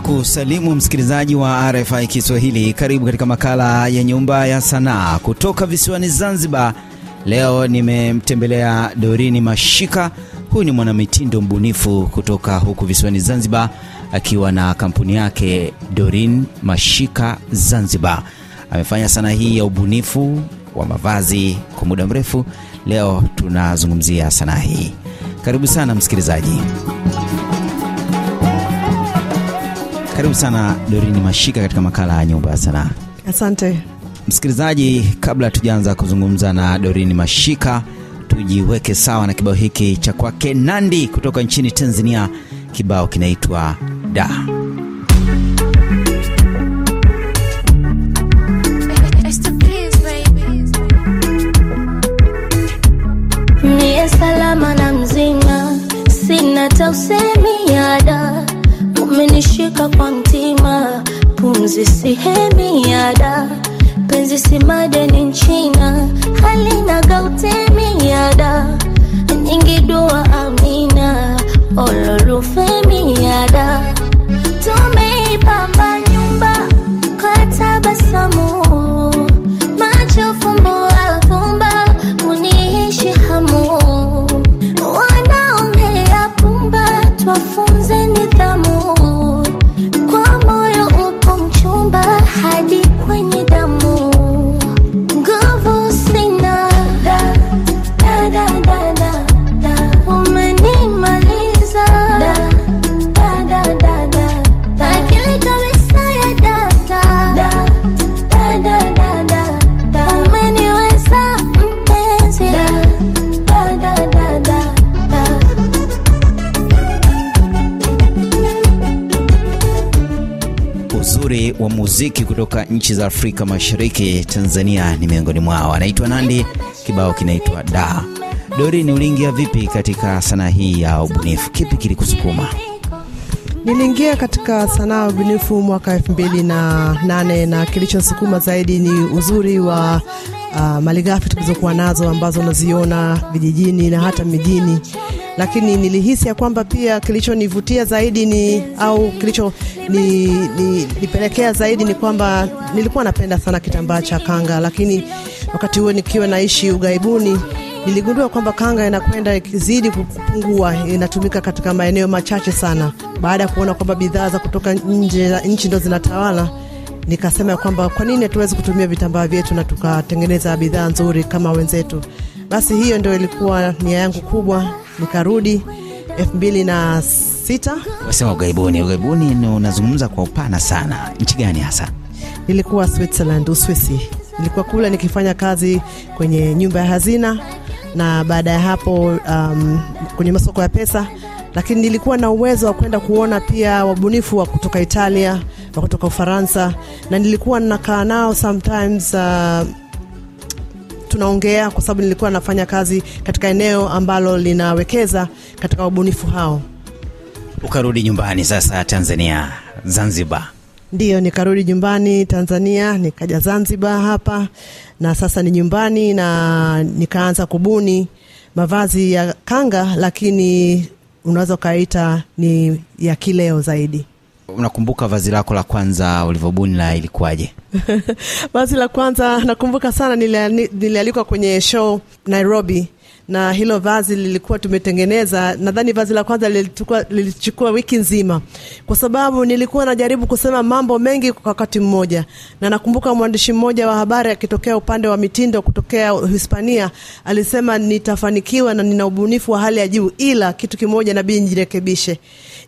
kusalimu msikilizaji wa RFI Kiswahili. Karibu katika makala ya Nyumba ya Sanaa kutoka visiwani Zanzibar. Leo nimemtembelea Dorini Mashika. Huyu ni mwanamitindo mbunifu kutoka huku visiwani Zanzibar, akiwa na kampuni yake Dorin Mashika Zanzibar. Amefanya sanaa hii ya ubunifu wa mavazi kwa muda mrefu. Leo tunazungumzia sanaa hii. Karibu sana msikilizaji. Karibu sana Dorini Mashika katika makala ya Nyumba ya Sanaa. Asante Msikilizaji, kabla tujaanza kuzungumza na Dorini Mashika, tujiweke sawa na kibao hiki cha kwake Nandi kutoka nchini Tanzania. Kibao kinaitwa Da. Niye salama na mzima, sina tausemi yada, umenishika kwa mtima, pumzi sihemi yada, penzi si madeni nchina, halina gautemi yada, nyingi dua amina, ololufemi yada, tumeipamba muziki kutoka nchi za Afrika Mashariki, Tanzania ni miongoni mwao. Anaitwa Nandi, kibao kinaitwa Da. dorin uliingia vipi katika sanaa hii ya ubunifu? Kipi kilikusukuma? Niliingia katika sanaa ya ubunifu mwaka elfu mbili na nane na kilichosukuma zaidi ni uzuri wa uh, malighafi tulizokuwa nazo ambazo unaziona vijijini na hata mijini, lakini nilihisi ya kwamba pia kilichonivutia zaidi ni au kilicho ni, ni, nipelekea zaidi ni kwamba nilikuwa napenda sana kitambaa cha kanga, lakini wakati huo nikiwa naishi ughaibuni niligundua kwamba kanga inakwenda ikizidi kupungua, inatumika katika maeneo machache sana. Baada ya kuona kwamba bidhaa za kutoka nje ya nchi ndo zinatawala, nikasema ya kwamba kwa nini hatuwezi kutumia vitambaa vyetu na tukatengeneza bidhaa nzuri kama wenzetu. Basi hiyo ndio ilikuwa nia yangu kubwa. Nikarudi elfu mbili na sita Wasema ugaibuni, ugaibuni ni unazungumza kwa upana sana. Nchi gani hasa? nilikuwa Switzerland, Uswisi. Nilikuwa kule nikifanya kazi kwenye nyumba ya hazina na baada ya hapo um, kwenye masoko ya pesa, lakini nilikuwa na uwezo wa kwenda kuona pia wabunifu wa kutoka Italia, wa kutoka Ufaransa, na nilikuwa nakaa nao sometimes uh, tunaongea kwa sababu nilikuwa nafanya kazi katika eneo ambalo linawekeza katika wabunifu hao. Ukarudi nyumbani sasa Tanzania, Zanzibar. Ndiyo, nikarudi nyumbani Tanzania, nikaja Zanzibar hapa, na sasa ni nyumbani, na nikaanza kubuni mavazi ya kanga, lakini unaweza ukaita ni ya kileo zaidi. Unakumbuka vazi lako la kwanza ulivyobuni la ilikuwaje? Vazi la kwanza nakumbuka sana, nilialikwa kwenye show Nairobi, na hilo vazi lilikuwa tumetengeneza. Nadhani vazi la kwanza lilichukua, lilichukua wiki nzima, kwa sababu nilikuwa najaribu kusema mambo mengi kwa wakati mmoja, na nakumbuka mwandishi mmoja wa habari akitokea upande wa mitindo kutokea Hispania alisema nitafanikiwa na nina ubunifu wa hali ya juu, ila kitu kimoja nabidi nijirekebishe,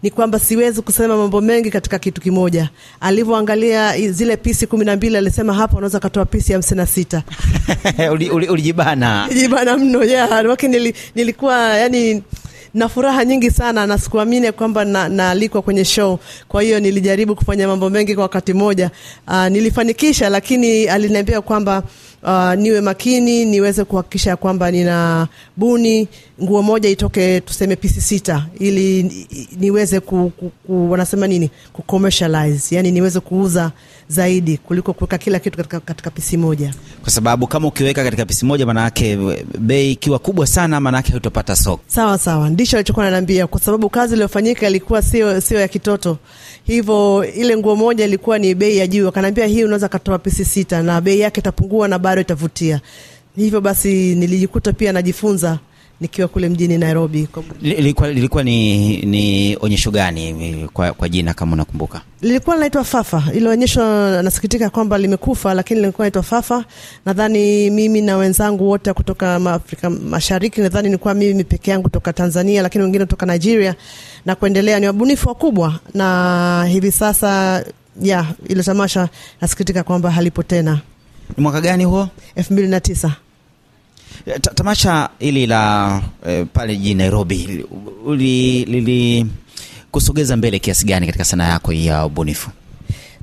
ni kwamba siwezi kusema mambo mengi katika kitu kimoja. Alivyoangalia zile pisi kumi na mbili alisema hapa unaweza katoa pisi hamsini na sita Uli- uli- Ulijibana. jibana mno. Lakini nili, nilikuwa yani na furaha nyingi sana na sikuamini kwamba na- kwenye show. Kwa hiyo nilijaribu kufanya mambo mengi kwa wakati mmoja. Uh, nilifanikisha, lakini aliniambia kwamba uh, niwe makini niweze kuhakikisha kwamba nina buni nguo moja itoke tuseme pisi sita ili niweze ku, ku, ku, wanasema nini? Ku commercialize, yani niweze kuuza zaidi kuliko kuweka kila kitu katika, katika pisi moja. kwa sababu kama ukiweka katika pisi moja maanayake bei ikiwa kubwa sana maanayake hutopata soko Sawa sawa, ndicho alichokuwa ananiambia, kwa sababu kazi iliyofanyika ilikuwa sio sio ya kitoto, hivyo ile nguo moja ilikuwa ni bei ya juu. Akaniambia hii unaweza katoa pisi sita na bei yake itapungua na bado itavutia. Hivyo basi nilijikuta pia najifunza nikiwa kule mjini Nairobi. Lilikuwa, lilikuwa ni, ni onyesho gani kwa, kwa jina kama unakumbuka lilikuwa linaitwa Fafa. Ile onyesho nasikitika kwamba limekufa, lakini lilikuwa linaitwa Fafa. Nadhani mimi na wenzangu wote kutoka Afrika Mashariki, nadhani nilikuwa mimi peke yangu kutoka Tanzania, lakini wengine kutoka Nigeria na kuendelea, ni wabunifu wakubwa, na hivi sasa ya ile tamasha nasikitika kwamba halipo tena. ni mwaka gani huo elfu mbili na tisa. Ta- tamasha hili la eh, pale jijini nairobi lilikusogeza lili mbele kiasi gani katika sanaa yako ya ubunifu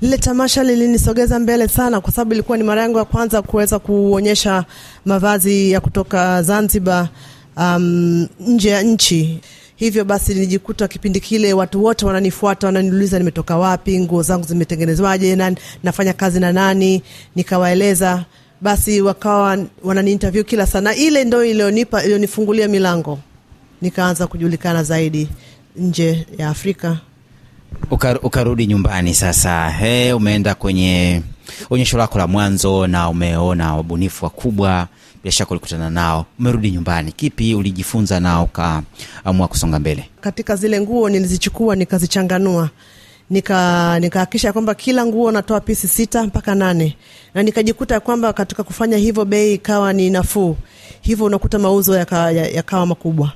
Lile tamasha lilinisogeza mbele sana, kwa sababu ilikuwa ni mara yangu ya kwanza kuweza kuonyesha mavazi ya kutoka Zanzibar um, nje ya nchi. Hivyo basi nilijikuta kipindi kile watu wote wananifuata, wananiuliza nimetoka wapi, nguo zangu zimetengenezwaje, na nafanya kazi na nani, nikawaeleza. Basi wakawa wananiinterview kila sana. Ile ndo ilionipa ilionifungulia milango, nikaanza kujulikana zaidi nje ya Afrika. Uka, ukarudi nyumbani sasa. He, umeenda kwenye onyesho lako la mwanzo na umeona wabunifu wakubwa bila shaka ulikutana nao. Umerudi nyumbani. Kipi ulijifunza na ukaamua kusonga mbele? Katika zile nguo nilizichukua nikazichanganua nika kwamba kila nguo natoa pisi sita mpaka nane na nikajikuta kwamba katika kufanya hivyo bei ikawa ni nafuu hivyo unakuta mauzo yakawa ya, yakawa makubwa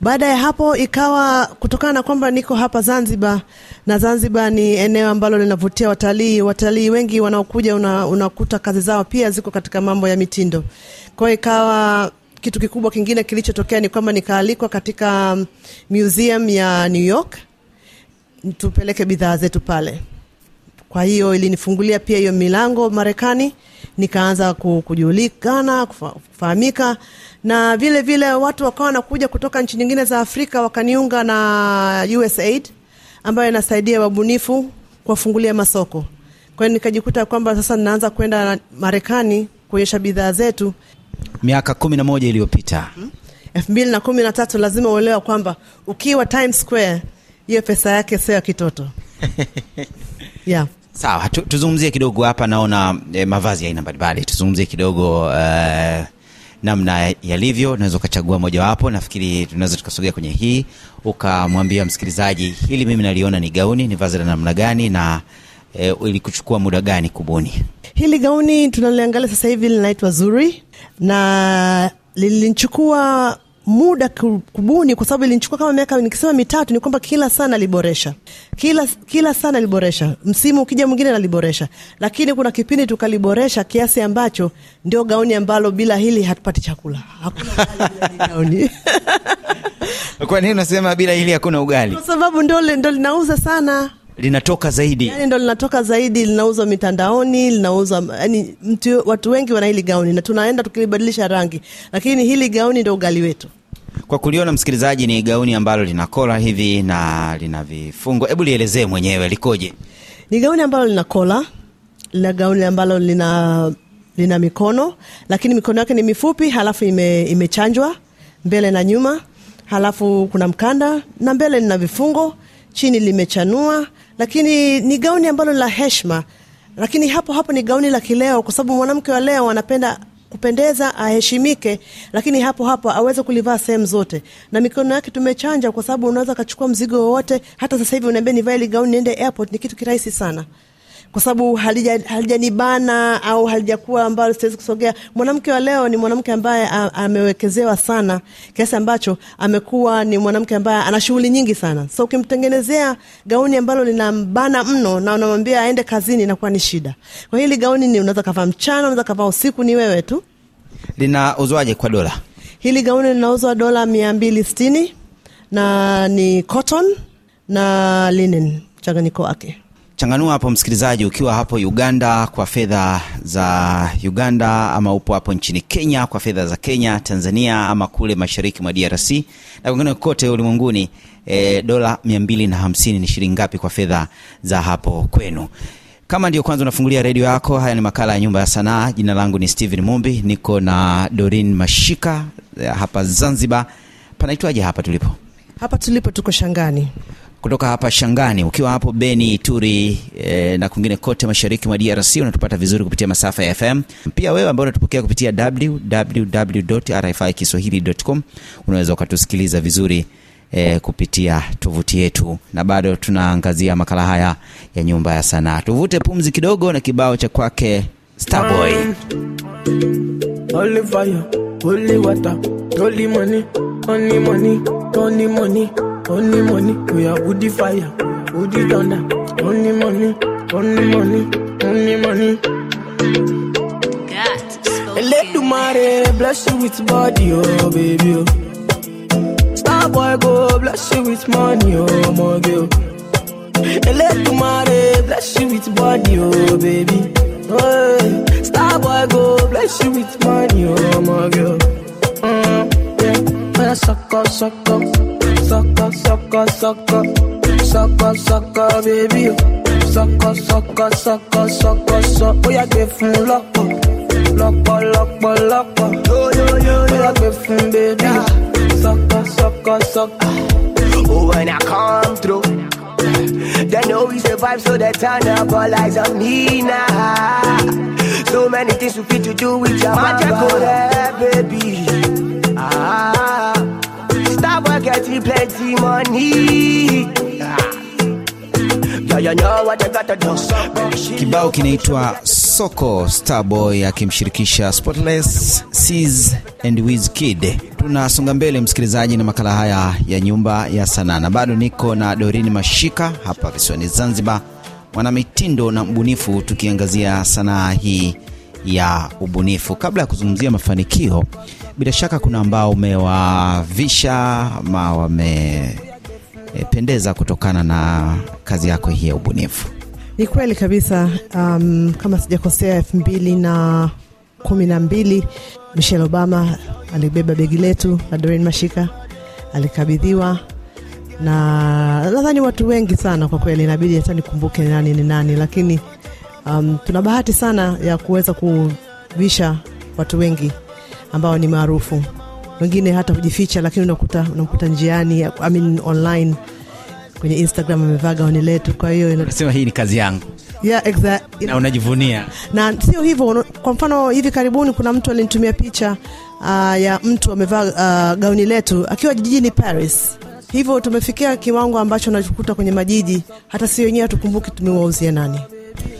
baada ya hapo ikawa kutokana na kwamba niko hapa Zanzibar na Zanzibar ni eneo ambalo linavutia watalii. Watalii wengi wanaokuja una, unakuta kazi zao pia ziko katika mambo ya mitindo. Kwa ikawa kitu kikubwa kingine kilichotokea ni kwamba nikaalikwa katika um, museum ya New York tupeleke bidhaa zetu pale. Kwa hiyo ilinifungulia pia hiyo milango Marekani, nikaanza ku- kujulikana, kufahamika, na vile vile watu wakawa wanakuja kutoka nchi nyingine za Afrika wakaniunga na USAID ambayo inasaidia wabunifu kuwafungulia masoko. Kwa hiyo nikajikuta kwamba sasa ninaanza kwenda Marekani kuonyesha bidhaa zetu. miaka kumi na moja iliyopita elfu mbili na kumi na tatu lazima uelewa kwamba ukiwa Times Square hiyo pesa yake sio ya kitoto. Yeah. sawa tu, tuzungumzie kidogo hapa naona eh, mavazi ya aina mbalimbali. Tuzungumzie kidogo eh, namna yalivyo. Unaweza ukachagua mojawapo. Nafikiri tunaweza tukasogea kwenye hii ukamwambia msikilizaji hili mimi naliona ni gauni ni vazi la namna gani na eh, ilikuchukua muda gani kubuni? Hili gauni tunaliangalia sasa hivi linaitwa Zuri na lilinichukua muda kubuni kwa sababu ilinichukua kama miaka nikisema mitatu, ni kwamba kila saa naliboresha, kila kila saa naliboresha, msimu ukija mwingine naliboresha, lakini kuna kipindi tukaliboresha kiasi ambacho ndio gauni ambalo bila hili hatupati chakula. Hakuna gauni. Kwa nini unasema bila hili hakuna ugali? Kwa sababu ndo li- linauza sana. Linatoka zaidi. Yani ndo linatoka zaidi, linauzwa mitandaoni, linauzwa yani, mtu, watu wengi wana hili gauni na tunaenda tukilibadilisha rangi, lakini hili gauni ndo ugali wetu. Kwa kuliona msikilizaji ni gauni ambalo linakola hivi na lina vifungo. Hebu lielezee mwenyewe likoje? Ni gauni ambalo linakola, lina gauni ambalo lina lina mikono, lakini mikono yake ni mifupi, halafu ime, imechanjwa mbele na nyuma, halafu kuna mkanda na mbele lina vifungo, chini limechanua, lakini ni gauni ambalo la heshima, lakini hapo hapo ni gauni la kileo, kwa sababu mwanamke wa leo anapenda kupendeza aheshimike, lakini hapo hapo aweze kulivaa sehemu zote, na mikono yake tumechanja, kwa sababu unaweza kachukua mzigo wowote. Hata sasa hivi unaambia nivae ile gauni niende airport, ni kitu kirahisi sana kwa sababu halija- halijanibana au halijakuwa ambalo siwezi kusogea. Mwanamke wa leo ni mwanamke ambaye amewekezewa sana kiasi ambacho amekuwa ni mwanamke ambaye ana shughuli nyingi sana, so ukimtengenezea gauni ambalo linambana mno na unamwambia aende kazini, inakuwa ni shida. Kwa hili gauni ni unaweza kavaa mchana, unaweza kavaa usiku, ni wewe tu. linauzwaje kwa dola Hili gauni linauzwa dola mia mbili sitini na ni cotton na linen mchanganyiko wake. Changanua hapo msikilizaji ukiwa hapo uganda kwa fedha za uganda ama upo hapo nchini kenya kwa fedha za kenya tanzania ama kule mashariki mwa drc na kwengine kote ulimwenguni e, dola 250 ni shilingi ngapi kwa fedha za hapo kwenu Kama ndio kwanza unafungulia redio yako, haya ni makala ya Nyumba ya Sanaa. Jina langu ni Steven Mumbi, niko na Dorin Mashika eh, hapa Zanzibar. Panaitwaje hapa tulipo? Hapa tulipo tuko Shangani. Kutoka hapa Shangani, ukiwa hapo Beni, Ituri e, na kwingine kote mashariki mwa DRC unatupata vizuri kupitia masafa ya FM. Pia wewe ambao unatupokea kupitia www.rfikiswahili.com unaweza ukatusikiliza vizuri e, kupitia tovuti yetu, na bado tunaangazia makala haya ya Nyumba ya Sanaa. Tuvute pumzi kidogo na kibao cha kwake Starboy. Holy fire, holy water, holy money, holy money, holy money, only money. We are woody fire, woody thunder, only money, only money, only money. Let the mare bless you with body, oh baby. Oh. Star boy go bless you with money, oh my girl. Let the mare bless you with body, oh baby. Hey, star boy go bless you with money, oh my girl. Mm, yeah, yeah, sucker, sucker, sucker, sucker, sucker, sucker, sucker, baby. Sucker, sucker, sucker, sucker, sucker. Oh yeah, give fun locker, locker, locker, locker. Yo yo yo, oh yeah, give fun baby. Sucker, sucker, sucker. Oh, when I come through, they know we survive, so they turn up all eyes on me now. So many things we fit to do with your mama, baby. Ah, getting plenty money. Ah. Yeah, you know. Kibao kinaitwa Soko, Starboy akimshirikisha Spotless, Seas and Wizkid. Tunasonga mbele msikilizaji, na makala haya ya Nyumba ya Sanaa, na bado niko na Dorini Mashika hapa visiwani Zanzibar, mwanamitindo na mbunifu, tukiangazia sanaa hii ya ubunifu. Kabla ya kuzungumzia mafanikio, bila shaka kuna ambao umewavisha ama wamependeza kutokana na kazi yako hii ya ubunifu. Ni kweli kabisa. Um, kama sijakosea, elfu mbili na kumi na mbili Michelle Obama alibeba begi letu la Doreen Mashika, alikabidhiwa na nadhani watu wengi sana kwa kweli, inabidi hata nikumbuke nani ni nani, lakini um, tuna bahati sana ya kuweza kuvisha watu wengi ambao ni maarufu, wengine hata kujificha, lakini unakuta unakuta njiani, I mean online kwenye Instagram amevaa gauni letu, kwa hiyo ina- Nasema hii ni kazi yangu yeah, exact, na unajivunia. na sio hivyo. Kwa mfano hivi karibuni kuna mtu alinitumia picha uh, ya mtu amevaa uh, gauni letu akiwa jijini Paris. Hivyo tumefikia kiwango ambacho unakuta kwenye majiji hata si wenyewe hatukumbuki tumewauzia nani.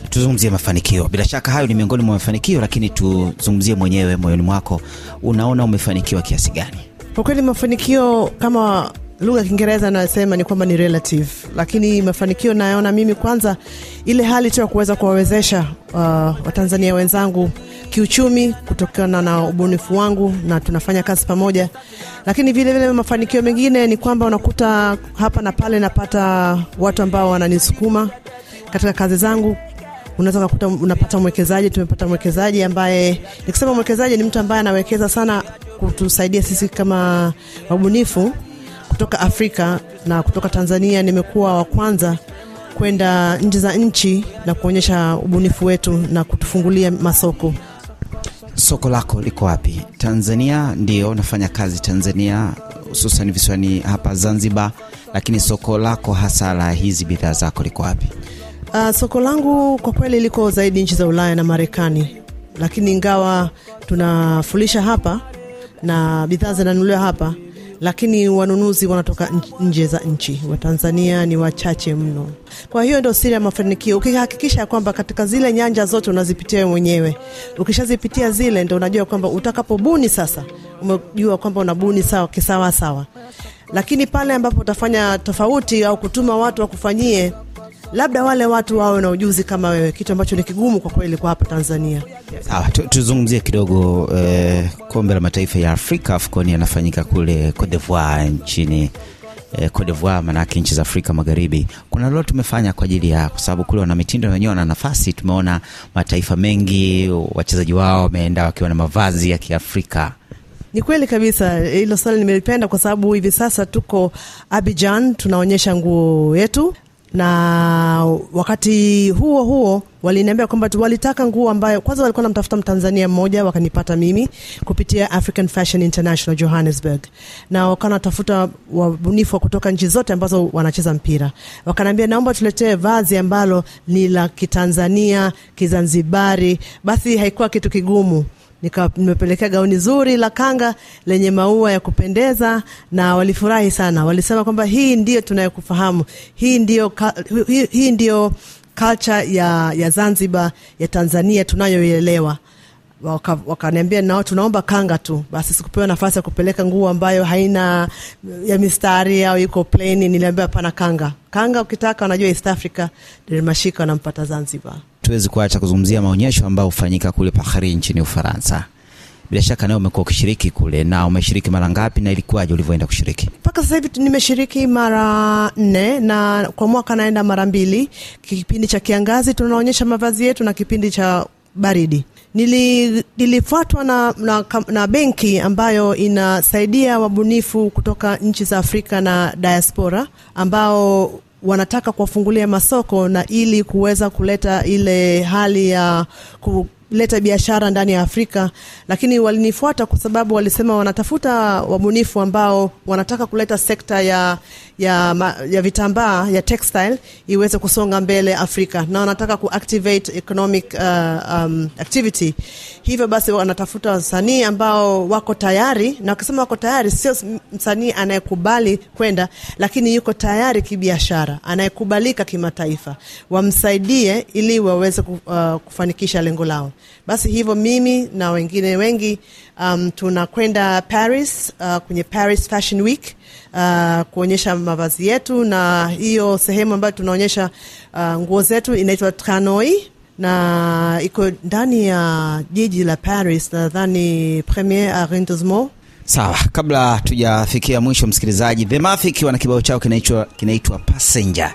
Tuzungumzie mafanikio. Bila shaka hayo ni miongoni mwa mafanikio, lakini tuzungumzie mwenyewe moyoni mwako, unaona umefanikiwa kiasi gani? Kwa kweli mafanikio kama lugha ya Kiingereza anasema ni kwamba ni relative, lakini mafanikio nayona mimi, kwanza ile hali tu ya kuweza kuwawezesha uh, Watanzania wenzangu kiuchumi kutokana na ubunifu wangu na tunafanya kazi pamoja, lakini vile vile mafanikio mengine ni kwamba unakuta hapa na pale napata watu ambao wananisukuma katika kazi zangu unaweza kukuta unapata mwekezaji. Tumepata mwekezaji ambaye, nikisema mwekezaji ni mtu ambaye anawekeza sana kutusaidia sisi kama wabunifu kutoka Afrika na kutoka Tanzania. Nimekuwa wa kwanza kwenda nje za nchi na kuonyesha ubunifu wetu na kutufungulia masoko. Soko lako liko wapi? Tanzania? Ndio, nafanya kazi Tanzania, hususan visiwani hapa Zanzibar, lakini soko lako hasa la hizi bidhaa zako liko wapi? Uh, soko langu kwa kweli liko zaidi nchi za Ulaya na Marekani, lakini ingawa tunafulisha hapa na bidhaa zinanunuliwa hapa, lakini wanunuzi wanatoka nje za nchi. Watanzania ni wachache mno. Kwa hiyo ndio siri ya mafanikio, ukihakikisha kwamba katika zile nyanja zote unazipitia mwenyewe. Ukishazipitia zile, ndio unajua kwamba utakapobuni sasa, umejua kwamba unabuni sawa kisawa sawa, lakini pale ambapo utafanya tofauti au kutuma watu wakufanyie labda wale watu wawe na ujuzi kama wewe, kitu ambacho ni kigumu kwa kweli kwa hapa Tanzania. Sawa, tuzungumzie kidogo eh, kombe la mataifa ya Afrika AFCON yanafanyika kule Cote d'Ivoire nchini eh, Cote d'Ivoire, maanake nchi za Afrika Magharibi. Kuna lolote tumefanya kwa ajili ya, kwa sababu kule wana mitindo na wenyewe wana nafasi. Tumeona mataifa mengi wachezaji wao wameenda wakiwa na mavazi ya Kiafrika. Ni kweli kabisa, hilo swali nimelipenda kwa sababu hivi sasa tuko Abidjan, tunaonyesha nguo yetu na wakati huo huo waliniambia kwamba walitaka nguo ambayo kwanza walikuwa namtafuta mtanzania mmoja wakanipata mimi kupitia african fashion international johannesburg. Na wakawa natafuta wabunifu wa kutoka nchi zote ambazo wanacheza mpira. Wakanaambia naomba tuletee vazi ambalo ni la kitanzania kizanzibari. Basi haikuwa kitu kigumu Nika- nimepelekea gauni zuri la kanga lenye maua ya kupendeza na walifurahi sana. Walisema kwamba hii ndio tunayokufahamu. Hii ndio, hii, hii ndio culture ya, ya zanzibar ya tanzania tunayoielewa. Waka- nao tunaomba kanga tu. Basi sikupewa nafasi ya kupeleka nguo ambayo haina ya mistari au iko plain. Niliambia hapana kanga. Kanga ukitaka wanajua east africa derimashika wanampata zanzibar tuwezi kuacha kuzungumzia maonyesho ambayo hufanyika kule Paris nchini Ufaransa. Bila shaka nawe umekuwa ukishiriki kule, na umeshiriki mara ngapi na ilikuwaje ulivyoenda kushiriki? mpaka sasa hivi nimeshiriki mara nne na kwa mwaka naenda mara mbili kipindi cha kiangazi tunaonyesha mavazi yetu na kipindi cha baridi Nili, nilifuatwa na, na, na benki ambayo inasaidia wabunifu kutoka nchi za afrika na diaspora ambao wanataka kuwafungulia masoko na ili kuweza kuleta ile hali ya kuleta biashara ndani ya Afrika, lakini walinifuata kwa sababu walisema wanatafuta wabunifu ambao wanataka kuleta sekta ya, ya, ya vitambaa ya textile iweze kusonga mbele Afrika na wanataka kuactivate economic uh, um, activity. Hivyo basi wanatafuta wasanii ambao wako tayari, na wakisema wako tayari, sio msanii anayekubali kwenda, lakini yuko tayari kibiashara, anayekubalika kimataifa, wamsaidie ili waweze uh, kufanikisha lengo lao. Basi hivyo mimi na wengine wengi um, tunakwenda Paris uh, kwenye Paris Fashion Week uh, kuonyesha mavazi yetu, na hiyo sehemu ambayo tunaonyesha uh, nguo zetu inaitwa Tranoi na iko ndani ya jiji la Paris, nadhani Premier Arrondissement. Sawa, kabla tujafikia mwisho, msikilizaji, The na kibao chao kinaitwa kinaitwa Passenger.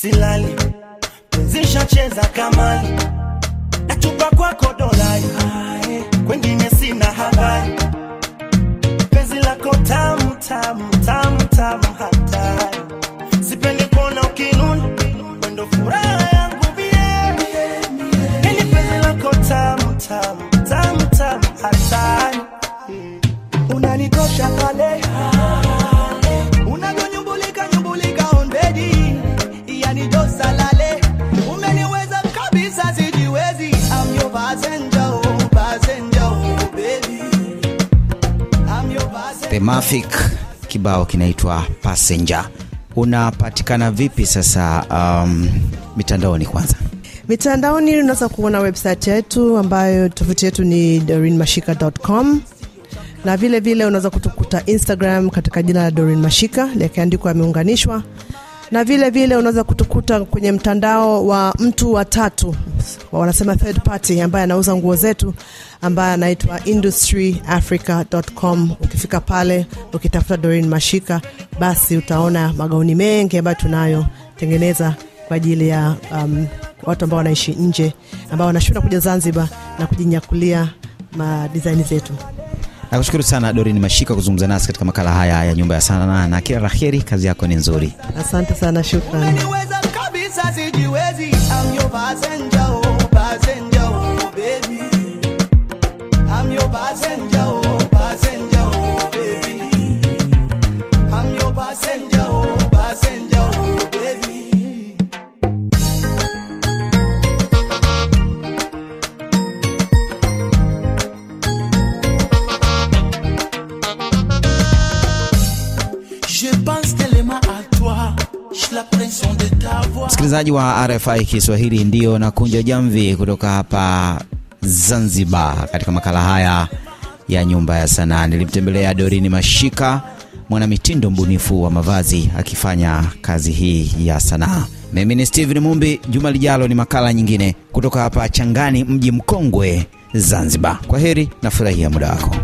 Silali. Penzisha cheza kamali, natupa kinaitwa Passenger. Unapatikana vipi sasa um, mitandaoni kwanza? Mitandaoni unaweza kuona website yetu ambayo tovuti yetu ni dorinmashika.com na vile vile unaweza kutukuta Instagram katika jina la Dorin Mashika likiandikwa ameunganishwa, na vile vile unaweza kutukuta kwenye mtandao wa mtu wa tatu, wanasema third party, ambaye anauza nguo zetu ambaye anaitwa industryafrica.com. Ukifika pale ukitafuta Dorin Mashika, basi utaona magauni mengi ambayo tunayotengeneza kwa ajili ya um, watu ambao wanaishi nje ambao wanashinda kuja Zanzibar na kujinyakulia madizaini zetu. Nakushukuru sana Dorin Mashika kuzungumza nasi katika makala haya ya Nyumba ya Sanaa, na kila la heri, kazi yako ni nzuri. Asante sana, shukrani. Msikilizaji wa RFI Kiswahili, ndiyo nakunja jamvi kutoka hapa Zanzibar katika makala haya ya Nyumba ya Sanaa. Nilimtembelea Dorini Mashika, mwanamitindo mbunifu wa mavazi, akifanya kazi hii ya sanaa. Mimi ni Steven Mumbi. Juma lijalo ni makala nyingine kutoka hapa Changani, mji mkongwe Zanzibar. Kwa heri nafurahia muda wako.